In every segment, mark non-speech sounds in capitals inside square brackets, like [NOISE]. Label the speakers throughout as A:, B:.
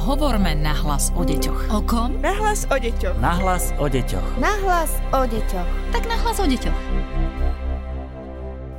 A: Hovorme nahlas o deťoch.
B: O kom?
C: Nahlas o deťoch.
D: Nahlas o deťoch.
E: Nahlas o deťoch.
B: Tak nahlas o deťoch.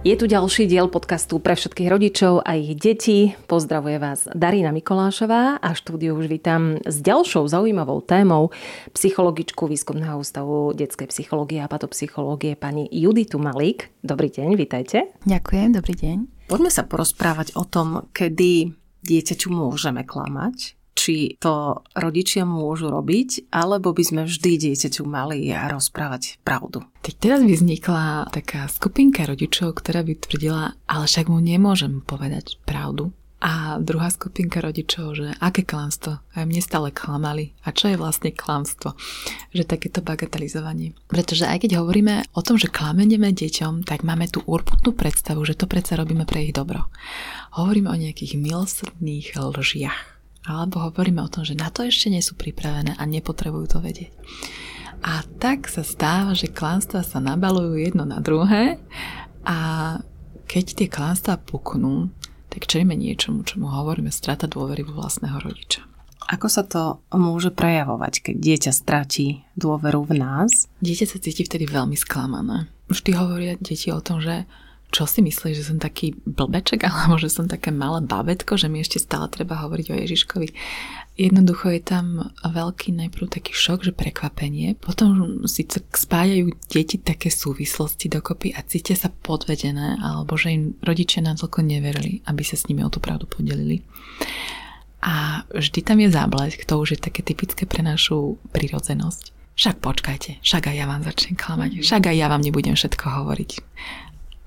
F: Je tu ďalší diel podcastu pre všetkých rodičov a ich detí. Pozdravuje vás Darina Mikolášová a štúdiu už vítam s ďalšou zaujímavou témou psychologičku Výskumného ústavu detskej psychológie a patopsychológie pani Juditu Malík. Dobrý deň, vítajte.
G: Ďakujem, dobrý deň.
F: Poďme sa porozprávať o tom, kedy dieťaťu môžeme klamať, či to rodičia môžu robiť, alebo by sme vždy dieťaťu mali rozprávať pravdu.
G: Teď teraz by vznikla taká skupinka rodičov, ktorá by tvrdila, ale však mu nemôžem povedať pravdu. A druhá skupinka rodičov, že aké klamstvo, aj mne stále klamali. A čo je vlastne klamstvo? Že takéto bagatelizovanie. Pretože aj keď hovoríme o tom, že klamenieme deťom, tak máme tú urputnú predstavu, že to predsa robíme pre ich dobro. Hovoríme o nejakých milosrdných lžiach alebo hovoríme o tom, že na to ešte nie sú pripravené a nepotrebujú to vedieť. A tak sa stáva, že klánstva sa nabalujú jedno na druhé a keď tie klánstva puknú, tak čelíme niečomu, čomu hovoríme strata dôvery vo vlastného rodiča.
F: Ako sa to môže prejavovať, keď dieťa stratí dôveru v nás?
G: Dieťa sa cíti vtedy veľmi sklamané. Vždy hovoria deti o tom, že čo si myslíš, že som taký blbeček, [LAUGHS] alebo že som také malé babetko, že mi ešte stále treba hovoriť o Ježiškovi. Jednoducho je tam veľký najprv taký šok, že prekvapenie, potom si spájajú deti také súvislosti dokopy a cítia sa podvedené, alebo že im rodičia natoľko neverili, aby sa s nimi o tú pravdu podelili. A vždy tam je záblesk, to už je také typické pre našu prirodzenosť. Však počkajte, však aj ja vám začnem klamať, však aj ja vám nebudem všetko hovoriť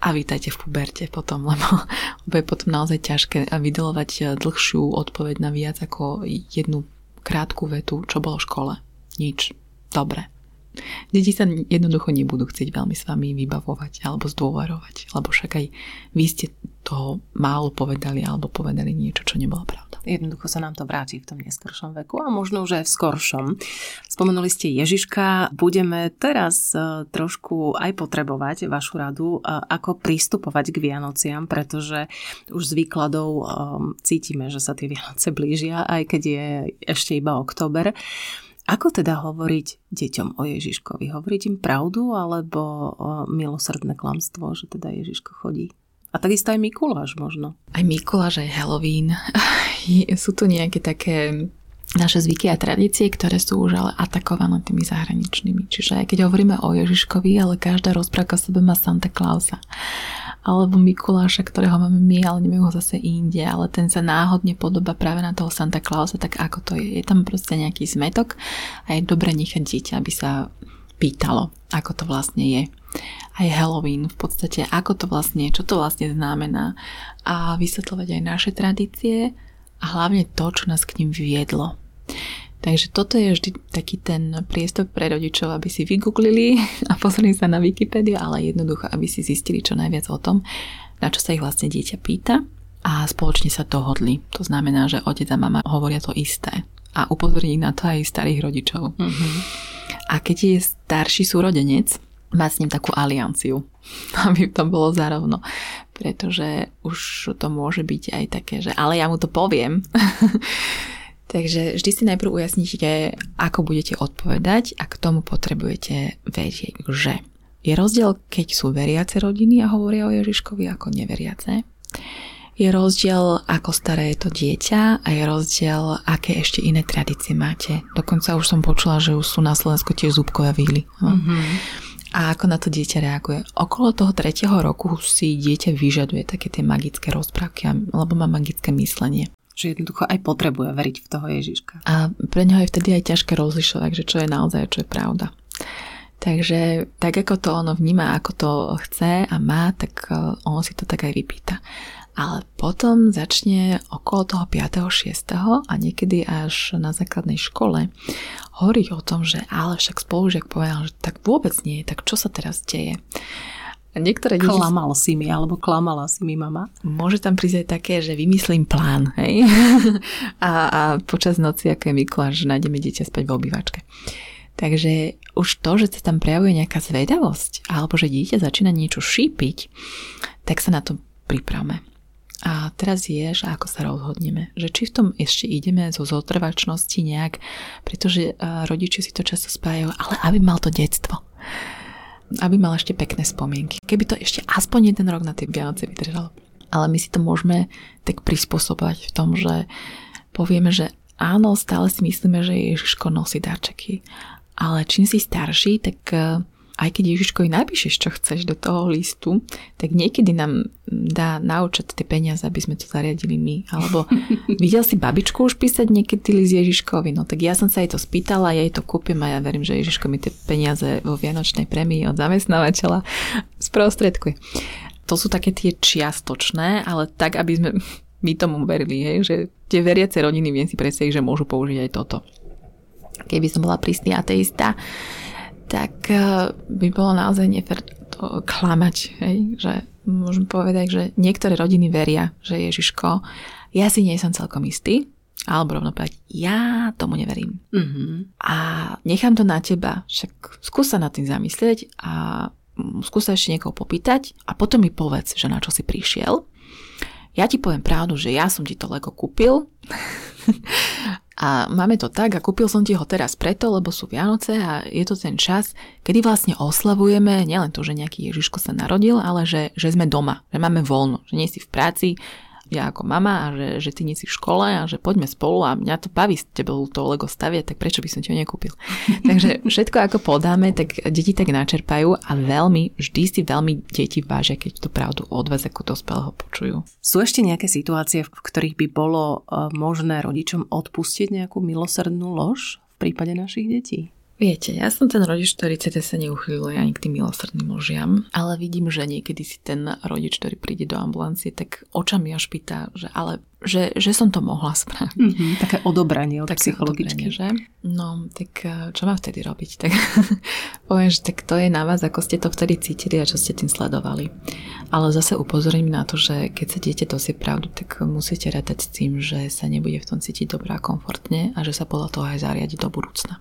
G: a vítajte v puberte potom, [LAUGHS] lebo, je potom naozaj ťažké vydelovať eh, dlhšiu odpoveď na viac ako jednu krátku vetu, čo bolo v škole. Nič. Dobre. Deti sa jednoducho nebudú chcieť veľmi s vami vybavovať alebo zdôverovať, lebo však aj vy ste toho málo povedali alebo povedali niečo, čo nebolo pravda.
F: Jednoducho sa nám to vráti v tom neskoršom veku a možno už aj v skoršom. Spomenuli ste Ježiška, budeme teraz e, trošku aj potrebovať vašu radu, e, ako pristupovať k Vianociam, pretože už z výkladov e, cítime, že sa tie Vianoce blížia, aj keď je ešte iba október. Ako teda hovoriť deťom o Ježiškovi? Hovoriť im pravdu alebo milosrdné klamstvo, že teda Ježiško chodí? A takisto aj Mikuláš možno.
G: Aj Mikuláš, aj Halloween. [LAUGHS] Sú tu nejaké také naše zvyky a tradície, ktoré sú už ale atakované tými zahraničnými. Čiže aj keď hovoríme o Ježiškovi, ale každá rozprávka sebe má Santa Clausa. Alebo Mikuláša, ktorého máme my, ale nemáme ho zase inde, ale ten sa náhodne podoba práve na toho Santa Clausa, tak ako to je. Je tam proste nejaký zmetok a je dobre nechať dieťa, aby sa pýtalo, ako to vlastne je aj Halloween v podstate, ako to vlastne čo to vlastne znamená a vysvetľovať aj naše tradície a hlavne to, čo nás k ním viedlo. Takže toto je vždy taký ten priestor pre rodičov, aby si vygooglili [LAUGHS] a pozreli sa na Wikipédiu, ale jednoducho, aby si zistili čo najviac o tom, na čo sa ich vlastne dieťa pýta a spoločne sa dohodli. To znamená, že otec a mama hovoria to isté a upozorní na to aj starých rodičov. Mm-hmm. A keď je starší súrodenec, mať s ním takú alianciu, [LAUGHS] aby to bolo zarovno. Pretože už to môže byť aj také, že ale ja mu to poviem. [LAUGHS] Takže vždy si najprv ujasnite, ako budete odpovedať a k tomu potrebujete vedieť, že je rozdiel, keď sú veriace rodiny a hovoria o Ježiškovi ako neveriace. Je rozdiel, ako staré je to dieťa a je rozdiel, aké ešte iné tradície máte. Dokonca už som počula, že už sú na Slovensku tiež zúbkové víly. Mm-hmm a ako na to dieťa reaguje. Okolo toho tretieho roku si dieťa vyžaduje také tie magické rozprávky, lebo má magické myslenie.
F: Že jednoducho aj potrebuje veriť v toho Ježiška.
G: A pre neho je vtedy aj ťažké rozlišovať, že čo je naozaj a čo je pravda. Takže tak ako to ono vníma, ako to chce a má, tak e, on si to tak aj vypýta. Ale potom začne okolo toho 5. 6. a niekedy až na základnej škole hovoriť o tom, že ale však spolužiak povedal, že tak vôbec nie, tak čo sa teraz deje?
F: Niektoré deti... Klamal si mi, alebo klamala si mi mama.
G: Môže tam prísť aj také, že vymyslím plán, hej? [LAUGHS] a, a počas noci, ako je Mikuláš, nájdeme dieťa spať v obývačke. Takže už to, že sa tam prejavuje nejaká zvedavosť, alebo že dieťa začína niečo šípiť, tak sa na to pripravme A teraz je, že ako sa rozhodneme. Že či v tom ešte ideme zo zotrvačnosti nejak, pretože rodičia si to často spájajú, ale aby mal to detstvo. Aby mal ešte pekné spomienky. Keby to ešte aspoň jeden rok na tie Vianoce vydržalo. Ale my si to môžeme tak prispôsobať v tom, že povieme, že áno, stále si myslíme, že Ježiško nosí darčeky. Ale čím si starší, tak aj keď Ježiškovi napíšeš, čo chceš do toho listu, tak niekedy nám dá naučať tie peniaze, aby sme to zariadili my. Alebo [LAUGHS] videl si babičku už písať niekedy list Ježiškovi? No tak ja som sa jej to spýtala, ja jej to kúpim a ja verím, že Ježiško mi tie peniaze vo Vianočnej premii od zamestnávateľa sprostredkuje. To sú také tie čiastočné, ale tak, aby sme [LAUGHS] my tomu verili, hej, že tie veriace rodiny viem si predstaviť, že môžu použiť aj toto. Keby som bola prísny ateista, tak eh, by bolo naozaj nefér to klamať, hej? že môžem povedať, že niektoré rodiny veria, že Ježiško, ja si nie som celkom istý, alebo rovno povedať, ja tomu neverím. Mm-hmm. A nechám to na teba, však skús sa nad tým zamyslieť a skús sa ešte niekoho popýtať a potom mi povedz, že na čo si prišiel. Ja ti poviem pravdu, že ja som ti to Lego kúpil. [LAUGHS] A máme to tak a kúpil som ti ho teraz preto, lebo sú Vianoce a je to ten čas, kedy vlastne oslavujeme nielen to, že nejaký Ježiško sa narodil, ale že, že sme doma, že máme voľno, že nie si v práci, ja ako mama a že, že ty nie si v škole a že poďme spolu a mňa to baví s tebou to Lego stavie, tak prečo by som ho nekúpil? [LAUGHS] Takže všetko ako podáme, tak deti tak načerpajú a veľmi, vždy si veľmi deti vážia, keď to pravdu od vás ako dospelého počujú.
F: Sú ešte nejaké situácie, v ktorých by bolo e, možné rodičom odpustiť nejakú milosrdnú lož v prípade našich detí?
G: Viete, ja som ten rodič, ktorý cete sa neuchýlil ani k tým milosrdným ložiam, ale vidím, že niekedy si ten rodič, ktorý príde do ambulancie, tak očami až pýta, že ale že, že som to mohla spraviť.
F: Mm-hmm, také odobranie od také psychologičky.
G: že? No, tak eh, čo mám vtedy robiť? Tak [LAUGHS] poviem, že tak to je na vás, ako ste to vtedy cítili a čo ste tým sledovali. Ale zase upozorím na to, že keď sa dieťa dosie pravdu, tak musíte rátať s tým, že sa nebude v tom cítiť dobrá a komfortne a že sa podľa toho aj zariadi do budúcna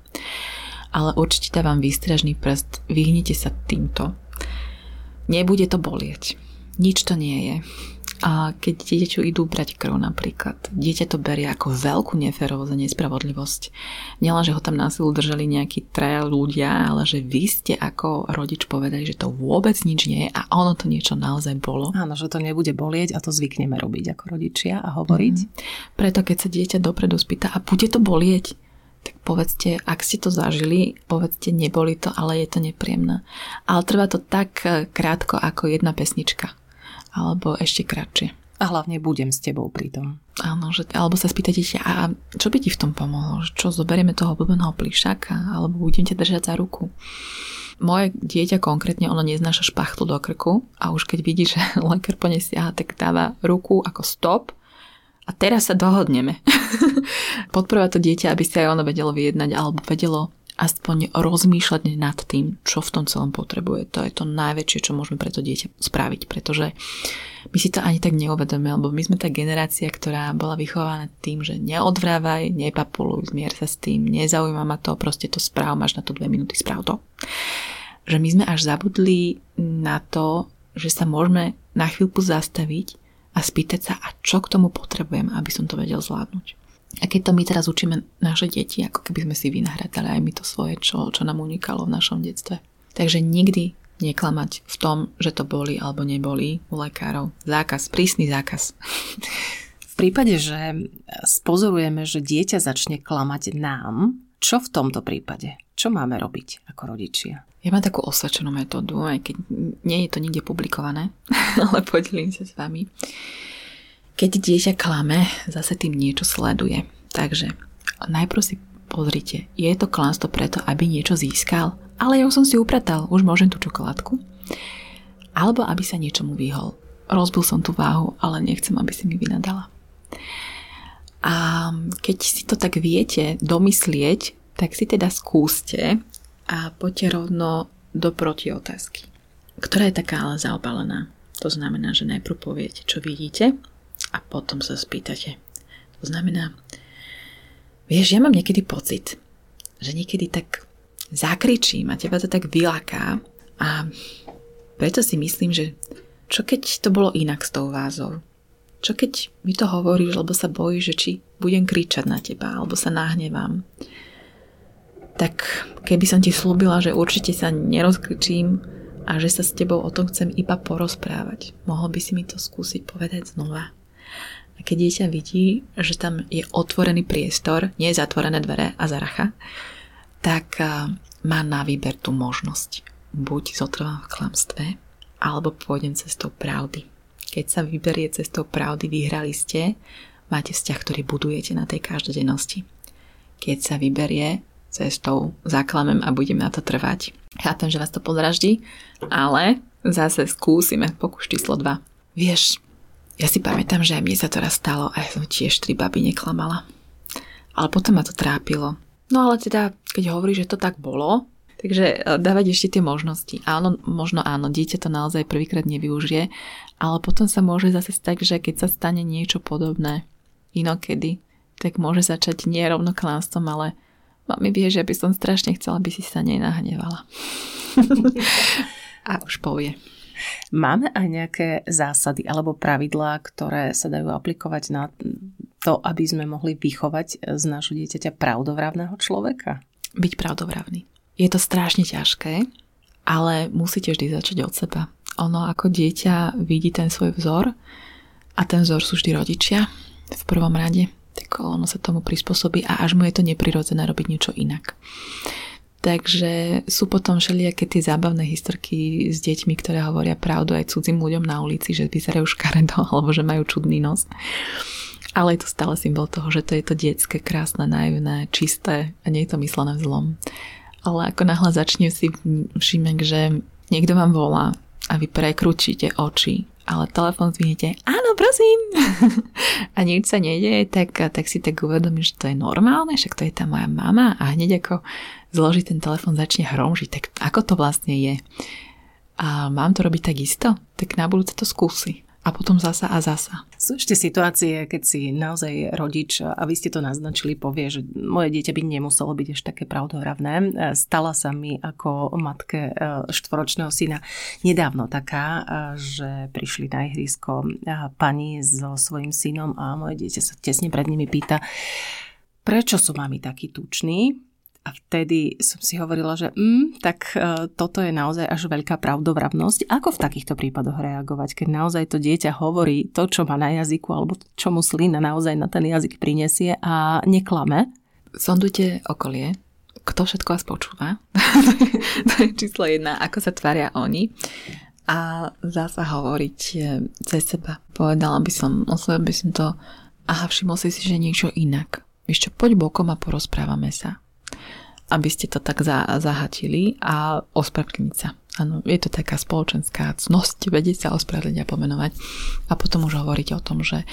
G: ale určite dávam výstražný prst, vyhnite sa týmto. Nebude to bolieť. Nič to nie je. A keď dieťaťu idú brať krv napríklad, dieťa to berie ako veľkú neferovosť a nespravodlivosť. Nielen, že ho tam na silu držali nejakí traja ľudia, ale že vy ste ako rodič povedali, že to vôbec nič nie je a ono to niečo naozaj bolo.
F: Áno, že to nebude bolieť a to zvykneme robiť ako rodičia a hovoriť. Mm.
G: Preto keď sa dieťa dopredu spýta, a bude to bolieť? Povedzte, ak ste to zažili, povedzte, neboli to, ale je to nepríjemné. Ale trvá to tak eh, krátko ako jedna pesnička. Alebo ešte kratšie.
F: A hlavne budem s tebou pri tom.
G: Áno, že, alebo sa spýtate, a čo by ti v tom pomohlo? Čo, zoberieme toho blbeného plišaka? Alebo budem ťa držať za ruku? Moje dieťa konkrétne, ono neznáša špachtu do krku a už keď vidí, že [LAUGHS] lekár po nej siaha, tak dáva ruku ako stop a teraz sa dohodneme. [LAUGHS] Podporovať to dieťa, aby si aj ono vedelo vyjednať alebo vedelo aspoň rozmýšľať nad tým, čo v tom celom potrebuje. To je to najväčšie, čo môžeme pre to dieťa spraviť, pretože my si to ani tak neuvedomíme, lebo my sme tá generácia, ktorá bola vychovaná tým, že neodvrávaj, nepapuluj, zmier sa s tým, nezaujíma ma to, proste to správ, máš na to dve minúty, správ to. Že my sme až zabudli na to, že sa môžeme na chvíľku zastaviť a spýtať sa, a čo k tomu potrebujem, aby som to vedel zvládnuť. A keď to my teraz učíme naše deti, ako keby sme si vynahradali aj my to svoje, čo, čo nám unikalo v našom detstve. Takže nikdy neklamať v tom, že to boli alebo neboli u lekárov. Zákaz, prísny zákaz.
F: V prípade, že spozorujeme, že dieťa začne klamať nám, čo v tomto prípade? Čo máme robiť ako rodičia?
G: Ja mám takú osvedčenú metódu, aj keď nie je to nikde publikované, [LAUGHS] ale podelím sa s vami. Keď dieťa klame, zase tým niečo sleduje. Takže najprv si pozrite, je to klamstvo preto, aby niečo získal, ale ja som si upratal, už môžem tú čokoládku. Alebo aby sa niečomu vyhol. Rozbil som tú váhu, ale nechcem, aby si mi vynadala. A keď si to tak viete domyslieť, tak si teda skúste a poďte rovno do protiotázky, ktorá je taká ale zaobalená. To znamená, že najprv poviete, čo vidíte a potom sa spýtate. To znamená, vieš, ja mám niekedy pocit, že niekedy tak zakričím a teba to tak vylaká a preto si myslím, že čo keď to bolo inak s tou vázou? čo keď mi to hovoríš, lebo sa bojíš, že či budem kričať na teba, alebo sa nahnevám. Tak keby som ti slúbila, že určite sa nerozkričím a že sa s tebou o tom chcem iba porozprávať, mohol by si mi to skúsiť povedať znova. A keď dieťa vidí, že tam je otvorený priestor, nie je zatvorené dvere a zaracha, tak má na výber tú možnosť. Buď zotrvám v klamstve, alebo pôjdem cestou pravdy. Keď sa vyberie cestou pravdy, vyhrali ste, máte vzťah, ktorý budujete na tej každodennosti. Keď sa vyberie cestou, zaklamem a budem na to trvať. Chápem, že vás to podraždí, ale zase skúsime pokus číslo 2. Vieš, ja si pamätám, že aj mne sa to raz stalo a ja som tiež tri baby neklamala. Ale potom ma to trápilo. No ale teda, keď hovorí, že to tak bolo, Takže e, dávať ešte tie možnosti. Áno, možno áno, dieťa to naozaj prvýkrát nevyužije, ale potom sa môže zase stať, že keď sa stane niečo podobné inokedy, tak môže začať nie rovno klamstvom, ale mami vie, že by som strašne chcela, aby si sa nenahnevala. [LAUGHS] A už povie.
F: Máme aj nejaké zásady alebo pravidlá, ktoré sa dajú aplikovať na to, aby sme mohli vychovať z nášho dieťaťa pravdovravného človeka?
G: Byť pravdovravný. Je to strašne ťažké, ale musíte vždy začať od seba. Ono ako dieťa vidí ten svoj vzor a ten vzor sú vždy rodičia v prvom rade, tak ono sa tomu prispôsobí a až mu je to neprirodzené robiť niečo inak. Takže sú potom všelijaké tie zábavné historky s deťmi, ktoré hovoria pravdu aj cudzím ľuďom na ulici, že vyzerajú škaredo [LAUGHS] alebo že majú čudný nos. Ale je to stále symbol toho, že to je to detské, krásne, naivné, čisté a nie je to myslené vzlom ale ako náhle začne si všímať, že niekto vám volá a vy prekručíte oči, ale telefon zvihnete, áno, prosím, [LAUGHS] a nič sa nedieje, tak, tak si tak uvedomíš, že to je normálne, však to je tá moja mama a hneď ako zloží ten telefon, začne hromžiť, tak ako to vlastne je? A mám to robiť takisto? Tak na budúce to skúsi a potom zasa a zasa.
F: Sú ešte situácie, keď si naozaj rodič, a vy ste to naznačili, povie, že moje dieťa by nemuselo byť ešte také pravdohravné. Stala sa mi ako matke e, štvoročného syna nedávno taká, e, že prišli na ihrisko e, pani so svojím synom a moje dieťa sa tesne pred nimi pýta, prečo sú mami taký tučný? A vtedy som si hovorila, že mm, tak uh, toto je naozaj až veľká pravdovravnosť. Ako v takýchto prípadoch reagovať, keď naozaj to dieťa hovorí to, čo má na jazyku, alebo čo mu slina naozaj na ten jazyk prinesie a neklame?
G: Sondujte okolie, kto všetko vás počúva. [LAUGHS] to je číslo jedna, ako sa tvária oni. A zasa hovoriť e, cez seba. Povedala by som, oslovil by som to, aha, všimol si si, že niečo inak. Čo, poď bokom a porozprávame sa aby ste to tak zahatili a ospravedlniť sa. Áno, je to taká spoločenská cnosť, vedieť sa ospravedlniť a pomenovať a potom už hovoríte o tom, že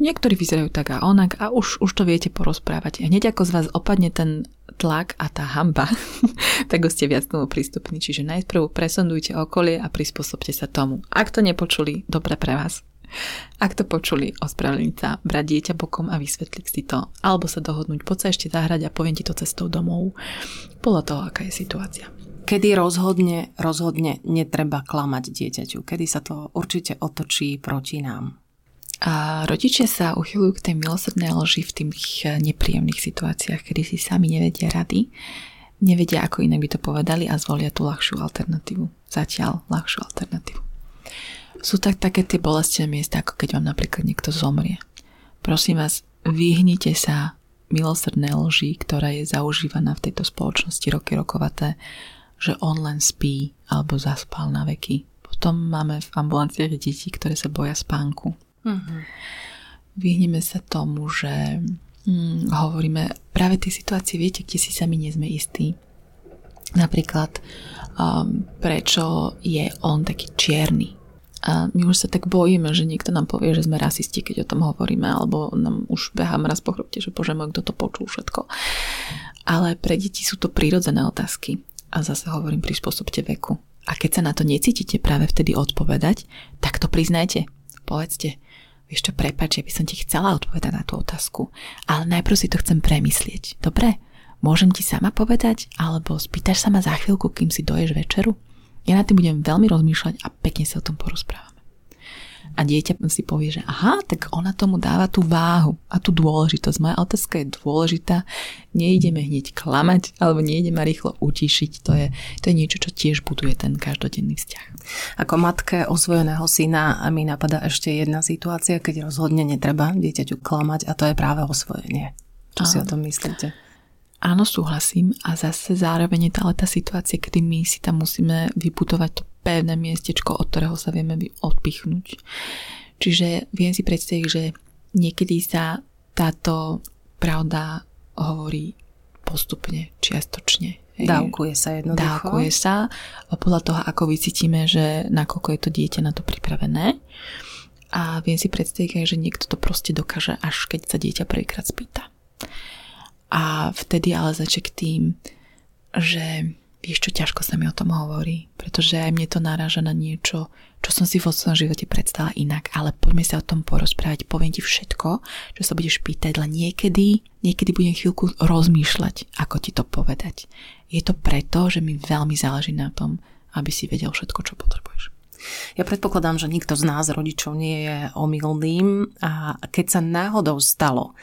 G: niektorí vyzerajú tak a onak a už, už to viete porozprávať. A hneď ako z vás opadne ten tlak a tá hamba, [LAUGHS] tak ste viac tomu prístupní. Čiže najprv presondujte okolie a prispôsobte sa tomu. Ak to nepočuli, dobre pre vás. Ak to počuli, ospravedlniť sa, brať dieťa bokom a vysvetliť si to, alebo sa dohodnúť, poď sa ešte zahrať a poviem ti to cestou domov, podľa toho, aká je situácia.
F: Kedy rozhodne, rozhodne netreba klamať dieťaťu? Kedy sa to určite otočí proti nám?
G: A rodičia sa uchylujú k tej milosrdnej loži v tých nepríjemných situáciách, kedy si sami nevedia rady, nevedia, ako inak by to povedali a zvolia tú ľahšiu alternatívu. Zatiaľ ľahšiu alternatívu. Sú tak také tie bolestivé miesta, ako keď vám napríklad niekto zomrie. Prosím vás, vyhnite sa milosrdné lži, ktorá je zaužívaná v tejto spoločnosti roky rokovaté, že on len spí alebo zaspal na veky. Potom máme v ambulanciách deti, ktoré sa boja spánku. Mm-hmm. Vyhneme sa tomu, že hm, hovoríme práve tie situácie, viete, kde si sami nie sme istí. Napríklad, um, prečo je on taký čierny, a my už sa tak bojíme, že niekto nám povie, že sme rasisti, keď o tom hovoríme, alebo nám už behá raz po chrbte, že bože môj, kto to počul všetko. Ale pre deti sú to prírodzené otázky. A zase hovorím, prispôsobte veku. A keď sa na to necítite práve vtedy odpovedať, tak to priznajte. Povedzte, čo, prepač, ja by som ti chcela odpovedať na tú otázku, ale najprv si to chcem premyslieť. Dobre? Môžem ti sama povedať, alebo spýtaš sa ma za chvíľku, kým si doješ večeru? Ja na tým budem veľmi rozmýšľať a pekne sa o tom porozprávame. a dieťa si povie, že aha, tak ona tomu dáva tú váhu a tú dôležitosť. Moja otázka je dôležitá. Neideme hneď klamať alebo neideme rýchlo utišiť. To je, to je niečo, čo tiež buduje ten každodenný vzťah.
F: Ako matke osvojeného syna mi napadá ešte jedna situácia, keď rozhodne netreba dieťaťu klamať a to je práve osvojenie. Čo si o tom myslíte?
G: Áno, súhlasím a zase zároveň je ale tá situácia, kedy my si tam musíme vyputovať to pevné miestečko, od ktorého sa vieme odpichnúť. Čiže viem si predstaviť, že niekedy sa táto pravda hovorí postupne, čiastočne.
F: Dávkuje sa jednoducho.
G: Dávkuje sa podľa toho, ako vycítime, že nakoľko je to dieťa na to pripravené. A viem si predstaviť že niekto to proste dokáže, až keď sa dieťa prvýkrát spýta. A vtedy ale začne k tým, že vieš čo, ťažko sa mi o tom hovorí, pretože aj mne to naráža na niečo, čo som si vo svojom živote predstavila inak, ale poďme sa o tom porozprávať, poviem ti všetko, čo sa budeš pýtať, len niekedy, niekedy budem chvíľku rozmýšľať, ako ti to povedať. Je to preto, že mi veľmi záleží na tom, aby si vedel všetko, čo potrebuješ.
F: Ja predpokladám, že nikto z nás, rodičov, nie je omylným a keď sa náhodou stalo,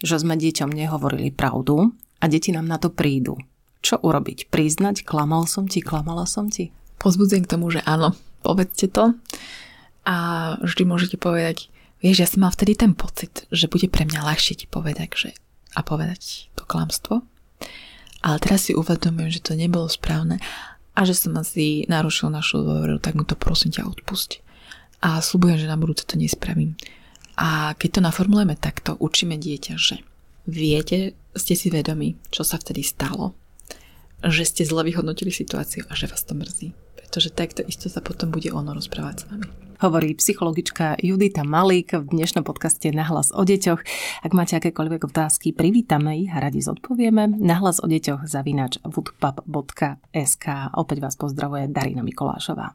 F: že sme deťom nehovorili pravdu a deti nám na to prídu, čo urobiť? Priznať, klamal som ti, klamala som ti?
G: Pozbudzujem k tomu, že áno, povedzte to a vždy môžete povedať, vieš, ja som mal vtedy ten pocit, že bude pre mňa ľahšie ti povedať, že a povedať to klamstvo. Ale teraz si uvedomujem, že to nebolo správne a že som asi narušil našu dôveru, tak mu to prosím ťa odpusť. A slúbujem, že na budúce to nespravím. A keď to naformulujeme takto, učíme dieťa, že viete, ste si vedomi, čo sa vtedy stalo, že ste zle vyhodnotili situáciu a že vás to mrzí. Pretože takto isto sa potom bude ono rozprávať s vami
F: hovorí psychologička Judita Malík v dnešnom podcaste Nahlas o deťoch. Ak máte akékoľvek otázky, privítame ich a radi zodpovieme. Nahlas o deťoch zavinač woodpub.sk. Opäť vás pozdravuje Darina Mikolášová.